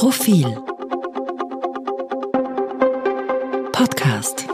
Profil Podcast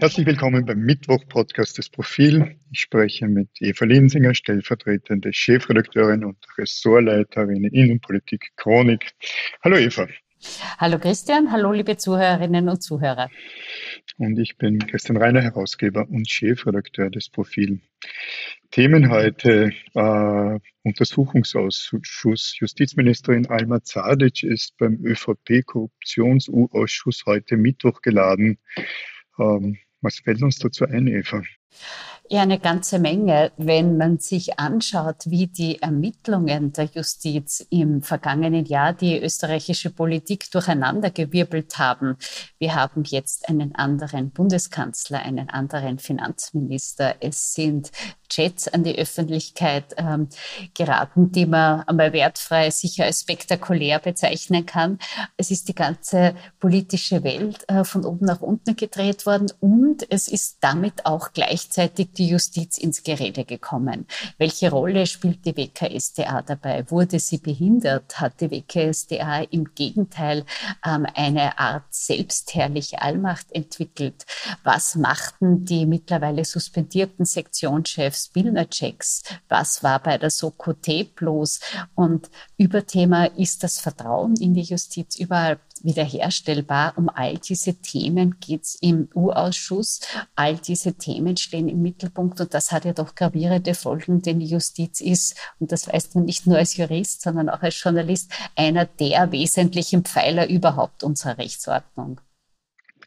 Herzlich willkommen beim Mittwoch-Podcast des Profil. Ich spreche mit Eva Linsinger, stellvertretende Chefredakteurin und Ressortleiterin Innenpolitik Chronik. Hallo Eva. Hallo Christian, hallo liebe Zuhörerinnen und Zuhörer. Und ich bin Christian Reiner, Herausgeber und Chefredakteur des Profil. Themen heute äh, Untersuchungsausschuss. Justizministerin Alma Zadic ist beim ÖVP-Korruptions-U-Ausschuss heute Mittwoch geladen. Ähm, was fällt uns dazu ein, Eva? Ja, eine ganze Menge. Wenn man sich anschaut, wie die Ermittlungen der Justiz im vergangenen Jahr die österreichische Politik durcheinandergewirbelt haben. Wir haben jetzt einen anderen Bundeskanzler, einen anderen Finanzminister. Es sind Chats an die Öffentlichkeit ähm, geraten, die man einmal wertfrei sicher als spektakulär bezeichnen kann. Es ist die ganze politische Welt äh, von oben nach unten gedreht worden und es ist damit auch gleichzeitig die Justiz ins Gerede gekommen. Welche Rolle spielt die WKSDA dabei? Wurde sie behindert? Hat die WKSDA im Gegenteil ähm, eine Art selbstherrliche Allmacht entwickelt? Was machten die mittlerweile suspendierten Sektionschefs Spillner-Checks, was war bei der Soko bloß und Überthema ist das Vertrauen in die Justiz überall wiederherstellbar. Um all diese Themen geht es im U-Ausschuss. All diese Themen stehen im Mittelpunkt und das hat ja doch gravierende Folgen, denn die Justiz ist, und das weiß man nicht nur als Jurist, sondern auch als Journalist, einer der wesentlichen Pfeiler überhaupt unserer Rechtsordnung.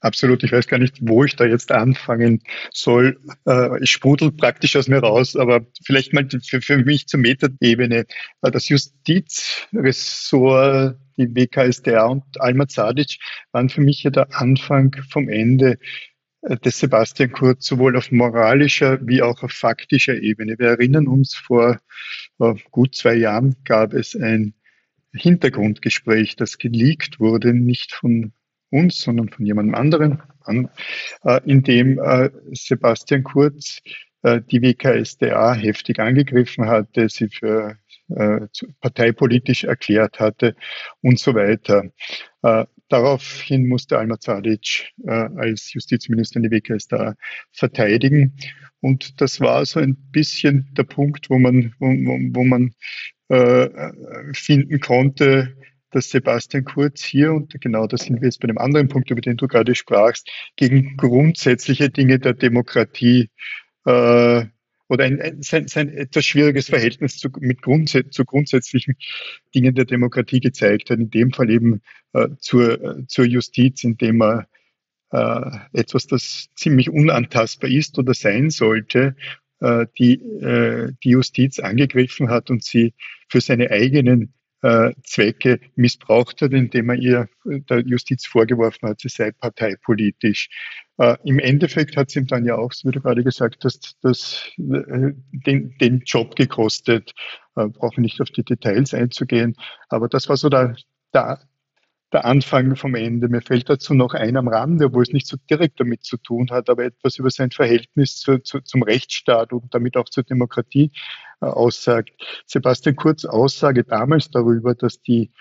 Absolut. Ich weiß gar nicht, wo ich da jetzt anfangen soll. Äh, es sprudelt praktisch aus mir raus, aber vielleicht mal für, für mich zur Metaebene. Äh, das Justizressort, die WKSDA und Alma Zadic waren für mich ja der Anfang vom Ende äh, des Sebastian Kurz sowohl auf moralischer wie auch auf faktischer Ebene. Wir erinnern uns, vor gut zwei Jahren gab es ein Hintergrundgespräch, das geleakt wurde, nicht von uns, sondern von jemandem anderen, an, äh, in dem äh, Sebastian Kurz äh, die WKSDA heftig angegriffen hatte, sie für äh, parteipolitisch erklärt hatte und so weiter. Äh, daraufhin musste Alma Zadic äh, als Justizministerin die WKSDA verteidigen. Und das war so ein bisschen der Punkt, wo man, wo, wo man finden konnte, dass Sebastian Kurz hier, und genau da sind wir jetzt bei dem anderen Punkt, über den du gerade sprachst, gegen grundsätzliche Dinge der Demokratie äh, oder ein, ein, sein, sein etwas schwieriges Verhältnis zu, mit grundsä zu grundsätzlichen Dingen der Demokratie gezeigt hat, in dem Fall eben äh, zur, äh, zur Justiz, indem er äh, etwas, das ziemlich unantastbar ist oder sein sollte, äh, die, äh, die Justiz angegriffen hat und sie für seine eigenen äh, Zwecke missbraucht hat, indem er ihr der Justiz vorgeworfen hat, sie sei parteipolitisch. Äh, Im Endeffekt hat es ihm dann ja auch, wie du gerade gesagt hast, das, äh, den, den Job gekostet. Äh, brauche nicht auf die Details einzugehen, aber das war so der, der, der Anfang vom Ende. Mir fällt dazu noch ein am Rande, wo es nicht so direkt damit zu tun hat, aber etwas über sein Verhältnis zu, zu, zum Rechtsstaat und damit auch zur Demokratie äh, aussagt. Sebastian Kurz Aussage damals darüber, dass die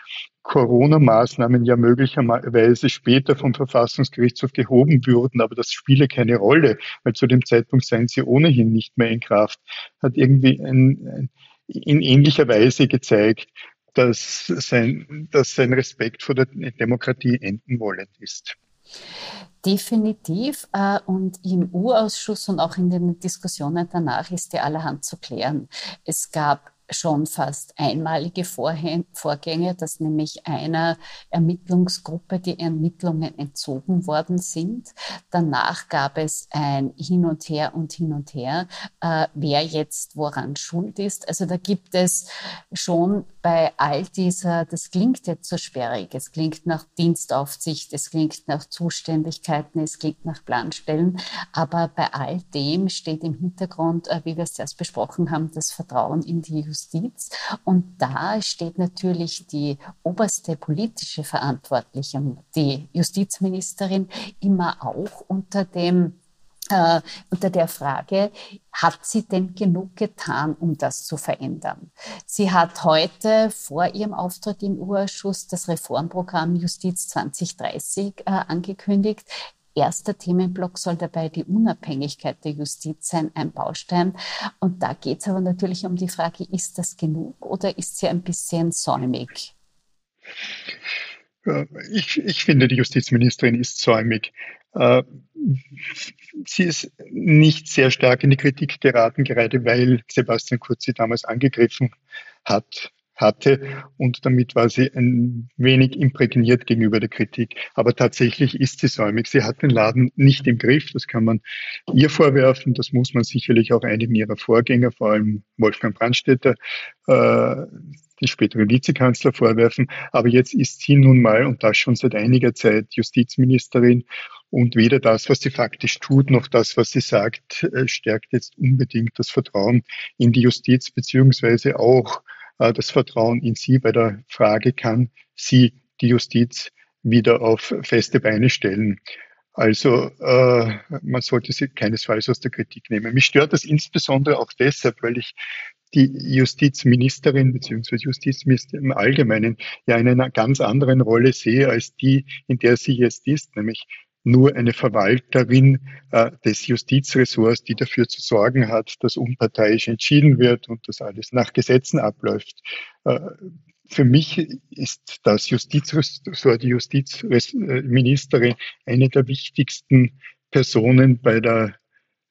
Corona-Maßnahmen ja möglicherweise später vom Verfassungsgerichtshof gehoben würden, aber das spiele keine Rolle, weil zu dem Zeitpunkt seien sie ohnehin nicht mehr in Kraft, hat irgendwie ein, in ähnlicher Weise gezeigt, dass sein, dass sein Respekt vor der Demokratie enden wollend ist. Definitiv. Äh, und im U-Ausschuss und auch in den Diskussionen danach ist ja allerhand zu klären. Es gab schon fast einmalige Vorgänge, dass nämlich einer Ermittlungsgruppe die Ermittlungen entzogen worden sind. Danach gab es ein Hin und Her und Hin und Her, äh, wer jetzt woran schuld ist. Also da gibt es schon bei all dieser, das klingt jetzt so sperrig, es klingt nach Dienstaufsicht, es klingt nach Zuständigkeiten, es klingt nach Planstellen, aber bei all dem steht im Hintergrund, äh, wie wir es erst besprochen haben, das Vertrauen in die Justiz Justiz. Und da steht natürlich die oberste politische Verantwortliche, die Justizministerin, immer auch unter dem äh, unter der Frage, hat sie denn genug getan, um das zu verändern? Sie hat heute vor ihrem Auftritt im U-Ausschuss das Reformprogramm Justiz 2030 äh, angekündigt. Erster Themenblock soll dabei die Unabhängigkeit der Justiz sein, ein Baustein. Und da geht es aber natürlich um die Frage, ist das genug oder ist sie ein bisschen säumig? Ich, ich finde, die Justizministerin ist säumig. Äh, sie ist nicht sehr stark in die Kritik geraten, gerade weil Sebastian Kurz sie damals angegriffen hat hatte und damit war sie ein wenig imprägniert gegenüber der Kritik. Aber tatsächlich ist sie säumig. Sie hat den Laden nicht im Griff. Das kann man ihr vorwerfen. Das muss man sicherlich auch einigen ihrer Vorgänger, vor allem Wolfgang Brandstätter, äh, den späteren Vizekanzler vorwerfen. Aber jetzt ist sie nun mal, und das schon seit einiger Zeit, Justizministerin. Und weder das, was sie faktisch tut, noch das, was sie sagt, äh, stärkt jetzt unbedingt das Vertrauen in die Justiz, beziehungsweise auch das Vertrauen in sie bei der Frage, kann sie die Justiz wieder auf feste Beine stellen. Also äh, man sollte sie keinesfalls aus der Kritik nehmen. Mich stört das insbesondere auch deshalb, weil ich die Justizministerin bzw. Justizminister im Allgemeinen ja in einer ganz anderen Rolle sehe als die, in der sie jetzt ist, nämlich nur eine Verwalterin äh, des Justizressorts, die dafür zu sorgen hat, dass unparteiisch entschieden wird und dass alles nach Gesetzen abläuft. Äh, für mich ist das Justizressort, die Justizministerin, eine der wichtigsten Personen bei der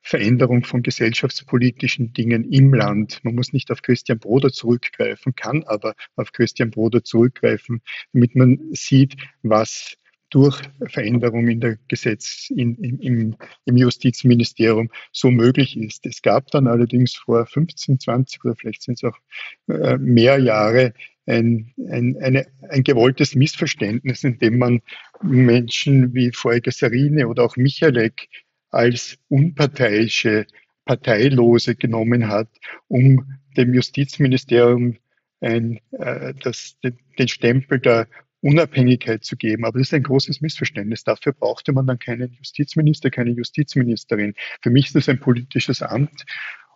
Veränderung von gesellschaftspolitischen Dingen im Land. Man muss nicht auf Christian Broder zurückgreifen, kann aber auf Christian Broder zurückgreifen, damit man sieht, was durch Veränderungen in der Gesetz, in, im, im Justizministerium so möglich ist. Es gab dann allerdings vor 15, 20 oder vielleicht sind es auch äh, mehr Jahre ein, ein, eine, ein gewolltes Missverständnis, in dem man Menschen wie Folger Sarine oder auch Michalek als unparteiische, parteilose genommen hat, um dem Justizministerium ein, äh, das, den Stempel der Unabhängigkeit zu geben. Aber das ist ein großes Missverständnis. Dafür brauchte man dann keinen Justizminister, keine Justizministerin. Für mich ist das ein politisches Amt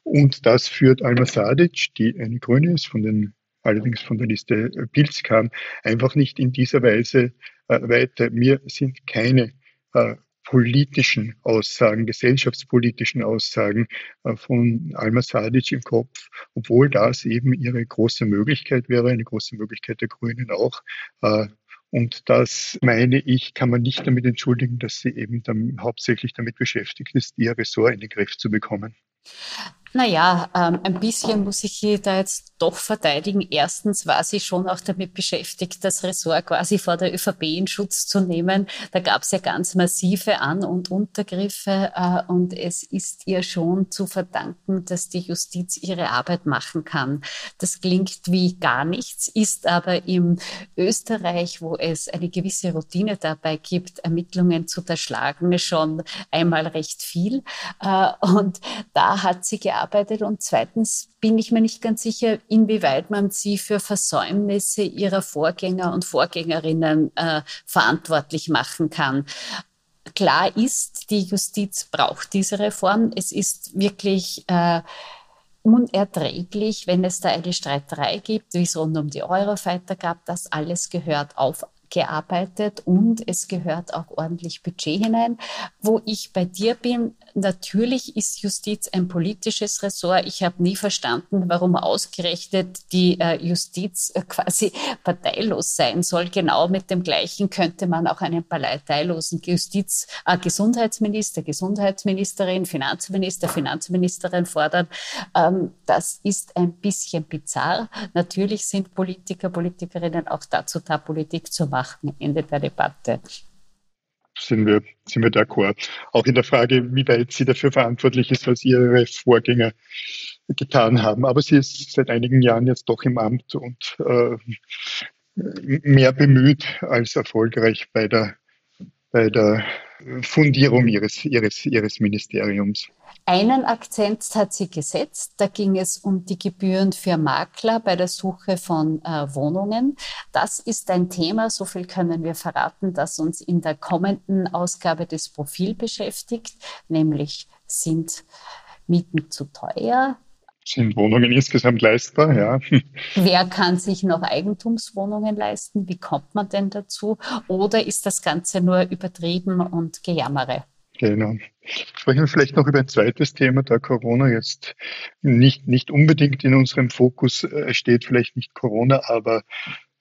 und das führt Alma Sadic, die eine Grüne ist, von den, allerdings von der Liste Pilz kam, einfach nicht in dieser Weise äh, weiter. Mir sind keine äh, politischen Aussagen, gesellschaftspolitischen Aussagen äh, von Alma Sadic im Kopf, obwohl das eben ihre große Möglichkeit wäre, eine große Möglichkeit der Grünen auch. Äh, und das, meine ich, kann man nicht damit entschuldigen, dass sie eben dann hauptsächlich damit beschäftigt ist, ihr Ressort in den Griff zu bekommen. Naja, ähm, ein bisschen muss ich sie da jetzt doch verteidigen. Erstens war sie schon auch damit beschäftigt, das Ressort quasi vor der ÖVP in Schutz zu nehmen. Da gab es ja ganz massive An- und Untergriffe äh, und es ist ihr schon zu verdanken, dass die Justiz ihre Arbeit machen kann. Das klingt wie gar nichts, ist aber im Österreich, wo es eine gewisse Routine dabei gibt, Ermittlungen zu erschlagen, schon einmal recht viel. Äh, und da hat sie gearbeitet gearbeitet und zweitens bin ich mir nicht ganz sicher, inwieweit man sie für Versäumnisse ihrer Vorgänger und Vorgängerinnen äh, verantwortlich machen kann. Klar ist, die Justiz braucht diese Reform. Es ist wirklich äh, unerträglich, wenn es da eine Streiterei gibt, wie es rund um die Eurofighter gab. Das alles gehört auf gearbeitet und es gehört auch ordentlich Budget hinein. Wo ich bei dir bin, natürlich ist Justiz ein politisches Ressort. Ich habe nie verstanden, warum ausgerechnet die äh, Justiz äh, quasi parteilos sein soll. Genau mit dem Gleichen könnte man auch einen parteilosen Justiz, äh, Gesundheitsminister, Gesundheitsministerin, Finanzminister, Finanzministerin fordern. Ähm, das ist ein bisschen bizarr. Natürlich sind Politiker, Politikerinnen auch dazu da, Politik zu machen machen, Ende der Debatte. Sind wir, sind wir d'accord. Auch in der Frage, wie weit sie dafür verantwortlich ist, was ihre Vorgänger getan haben. Aber sie ist seit einigen Jahren jetzt doch im Amt und äh, mehr bemüht als erfolgreich bei der, bei der Fundierung ihres, ihres, ihres Ministeriums. Einen Akzent hat sie gesetzt. Da ging es um die Gebühren für Makler bei der Suche von äh, Wohnungen. Das ist ein Thema, so viel können wir verraten, das uns in der kommenden Ausgabe des Profil beschäftigt, nämlich sind Mieten zu teuer? Sind Wohnungen insgesamt leistbar? Ja. Wer kann sich noch Eigentumswohnungen leisten? Wie kommt man denn dazu? Oder ist das Ganze nur übertrieben und Gejammere? Genau. Sprechen wir vielleicht noch über ein zweites Thema, da Corona jetzt nicht, nicht unbedingt in unserem Fokus äh, steht, vielleicht nicht Corona, aber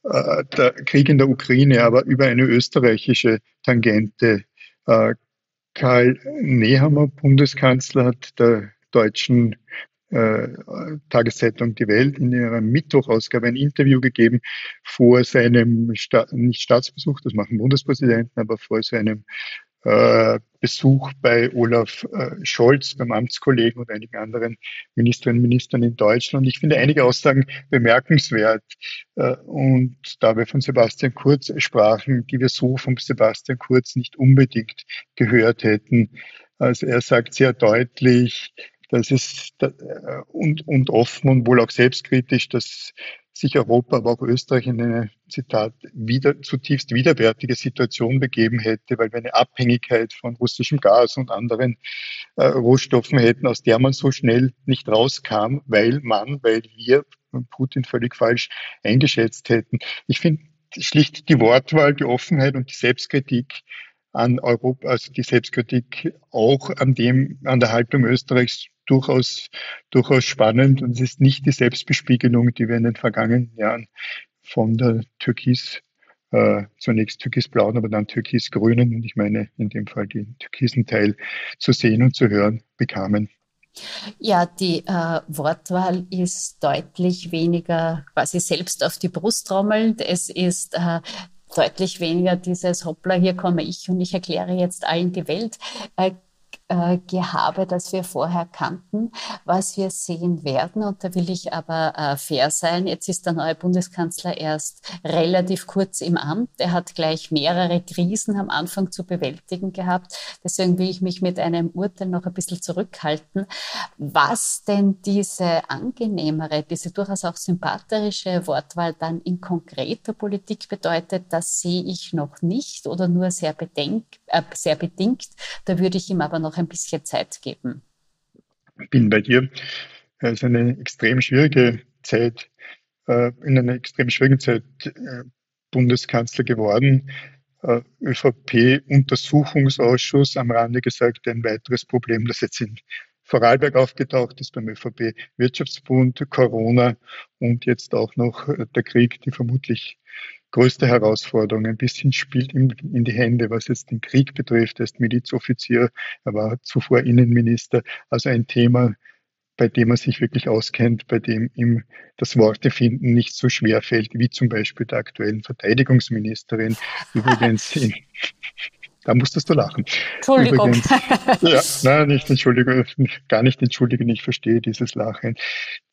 äh, der Krieg in der Ukraine, aber über eine österreichische Tangente. Äh, Karl Nehammer, Bundeskanzler, hat der deutschen äh, Tageszeitung Die Welt in ihrer Mittwochausgabe ein Interview gegeben vor seinem Sta nicht Staatsbesuch, das machen Bundespräsidenten, aber vor seinem äh, Besuch bei Olaf äh, Scholz, beim Amtskollegen und einigen anderen Ministerinnen und Ministern in Deutschland. Ich finde einige Aussagen bemerkenswert. Äh, und wir von Sebastian Kurz sprachen, die wir so von Sebastian Kurz nicht unbedingt gehört hätten. Also er sagt sehr deutlich, dass es und, und offen und wohl auch selbstkritisch, dass sich Europa, aber auch Österreich in eine, Zitat, wieder, zutiefst widerwärtige Situation begeben hätte, weil wir eine Abhängigkeit von russischem Gas und anderen äh, Rohstoffen hätten, aus der man so schnell nicht rauskam, weil man, weil wir Putin völlig falsch eingeschätzt hätten. Ich finde schlicht die Wortwahl, die Offenheit und die Selbstkritik an Europa, also die Selbstkritik auch an dem, an der Haltung Österreichs durchaus, durchaus spannend und es ist nicht die Selbstbespiegelung, die wir in den vergangenen Jahren von der Türkis, äh, zunächst türkisblauen, aber dann türkisgrünen, und ich meine in dem Fall den türkisen Teil, zu sehen und zu hören bekamen. Ja, die äh, Wortwahl ist deutlich weniger quasi selbst auf die Brust trommelnd. Es ist äh, deutlich weniger dieses Hoppla, hier komme ich und ich erkläre jetzt allen die Welt. Äh, äh, Gehabe, das wir vorher kannten, was wir sehen werden. Und da will ich aber äh, fair sein. Jetzt ist der neue Bundeskanzler erst relativ kurz im Amt. Er hat gleich mehrere Krisen am Anfang zu bewältigen gehabt. Deswegen will ich mich mit einem Urteil noch ein bisschen zurückhalten. Was denn diese angenehmere, diese durchaus auch sympathische Wortwahl dann in konkreter Politik bedeutet, das sehe ich noch nicht oder nur sehr, bedenk, äh, sehr bedingt. Da würde ich ihm aber noch ein bisschen Zeit geben. Ich bin bei dir. Es ist eine extrem schwierige Zeit, äh, in einer extrem schwierigen Zeit äh, Bundeskanzler geworden. Äh, ÖVP-Untersuchungsausschuss am Rande gesagt, ein weiteres Problem, das jetzt in Vorarlberg aufgetaucht ist beim ÖVP-Wirtschaftsbund, Corona und jetzt auch noch der Krieg, die vermutlich größte Herausforderung. Ein bisschen spielt ihm in die Hände, was jetzt den Krieg betrifft. Er ist Milizoffizier, er war zuvor Innenminister. Also ein Thema, bei dem er sich wirklich auskennt, bei dem ihm das Worte finden nicht so schwer fällt, wie zum Beispiel der aktuellen Verteidigungsministerin. Übrigens in, da musstest du lachen. Entschuldigung. Übrigens, ja, nein, nicht Entschuldigung, gar nicht entschuldigen, ich verstehe dieses Lachen.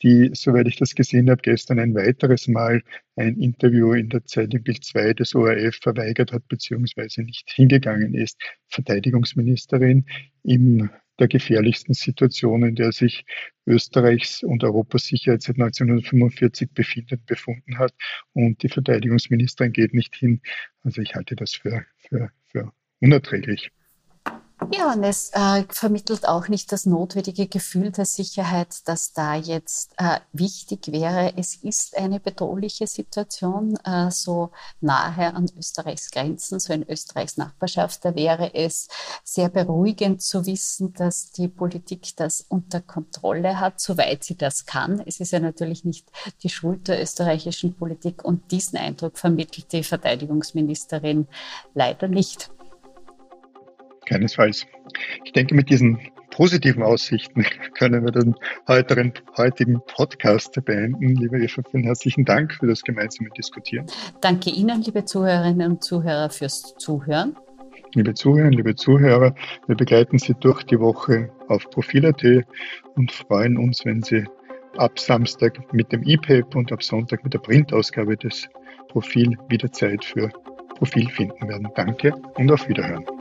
Die, soweit ich das gesehen habe, gestern ein weiteres Mal ein Interview in der Zeit im Bild 2 des ORF verweigert hat, beziehungsweise nicht hingegangen ist. Verteidigungsministerin in der gefährlichsten Situation, in der sich Österreichs und Europas Sicherheit seit 1945 befindet, befunden hat. Und die Verteidigungsministerin geht nicht hin. Also ich halte das für, für, für unerträglich. Ja, und es äh, vermittelt auch nicht das notwendige Gefühl der Sicherheit, dass da jetzt äh, wichtig wäre. Es ist eine bedrohliche Situation, äh, so nahe an Österreichs Grenzen, so in Österreichs Nachbarschaft. Da wäre es sehr beruhigend zu wissen, dass die Politik das unter Kontrolle hat, soweit sie das kann. Es ist ja natürlich nicht die Schuld der österreichischen Politik und diesen Eindruck vermittelt die Verteidigungsministerin leider nicht. Keinesfalls. Ich denke, mit diesen positiven Aussichten können wir den heutigen, heutigen Podcast beenden. Liebe Eva, vielen herzlichen Dank für das gemeinsame Diskutieren. Danke Ihnen, liebe Zuhörerinnen und Zuhörer, fürs Zuhören. Liebe Zuhörerinnen, liebe Zuhörer, wir begleiten Sie durch die Woche auf Profil.at und freuen uns, wenn Sie ab Samstag mit dem E-Paper und ab Sonntag mit der Printausgabe des Profil wieder Zeit für Profil finden werden. Danke und auf Wiederhören.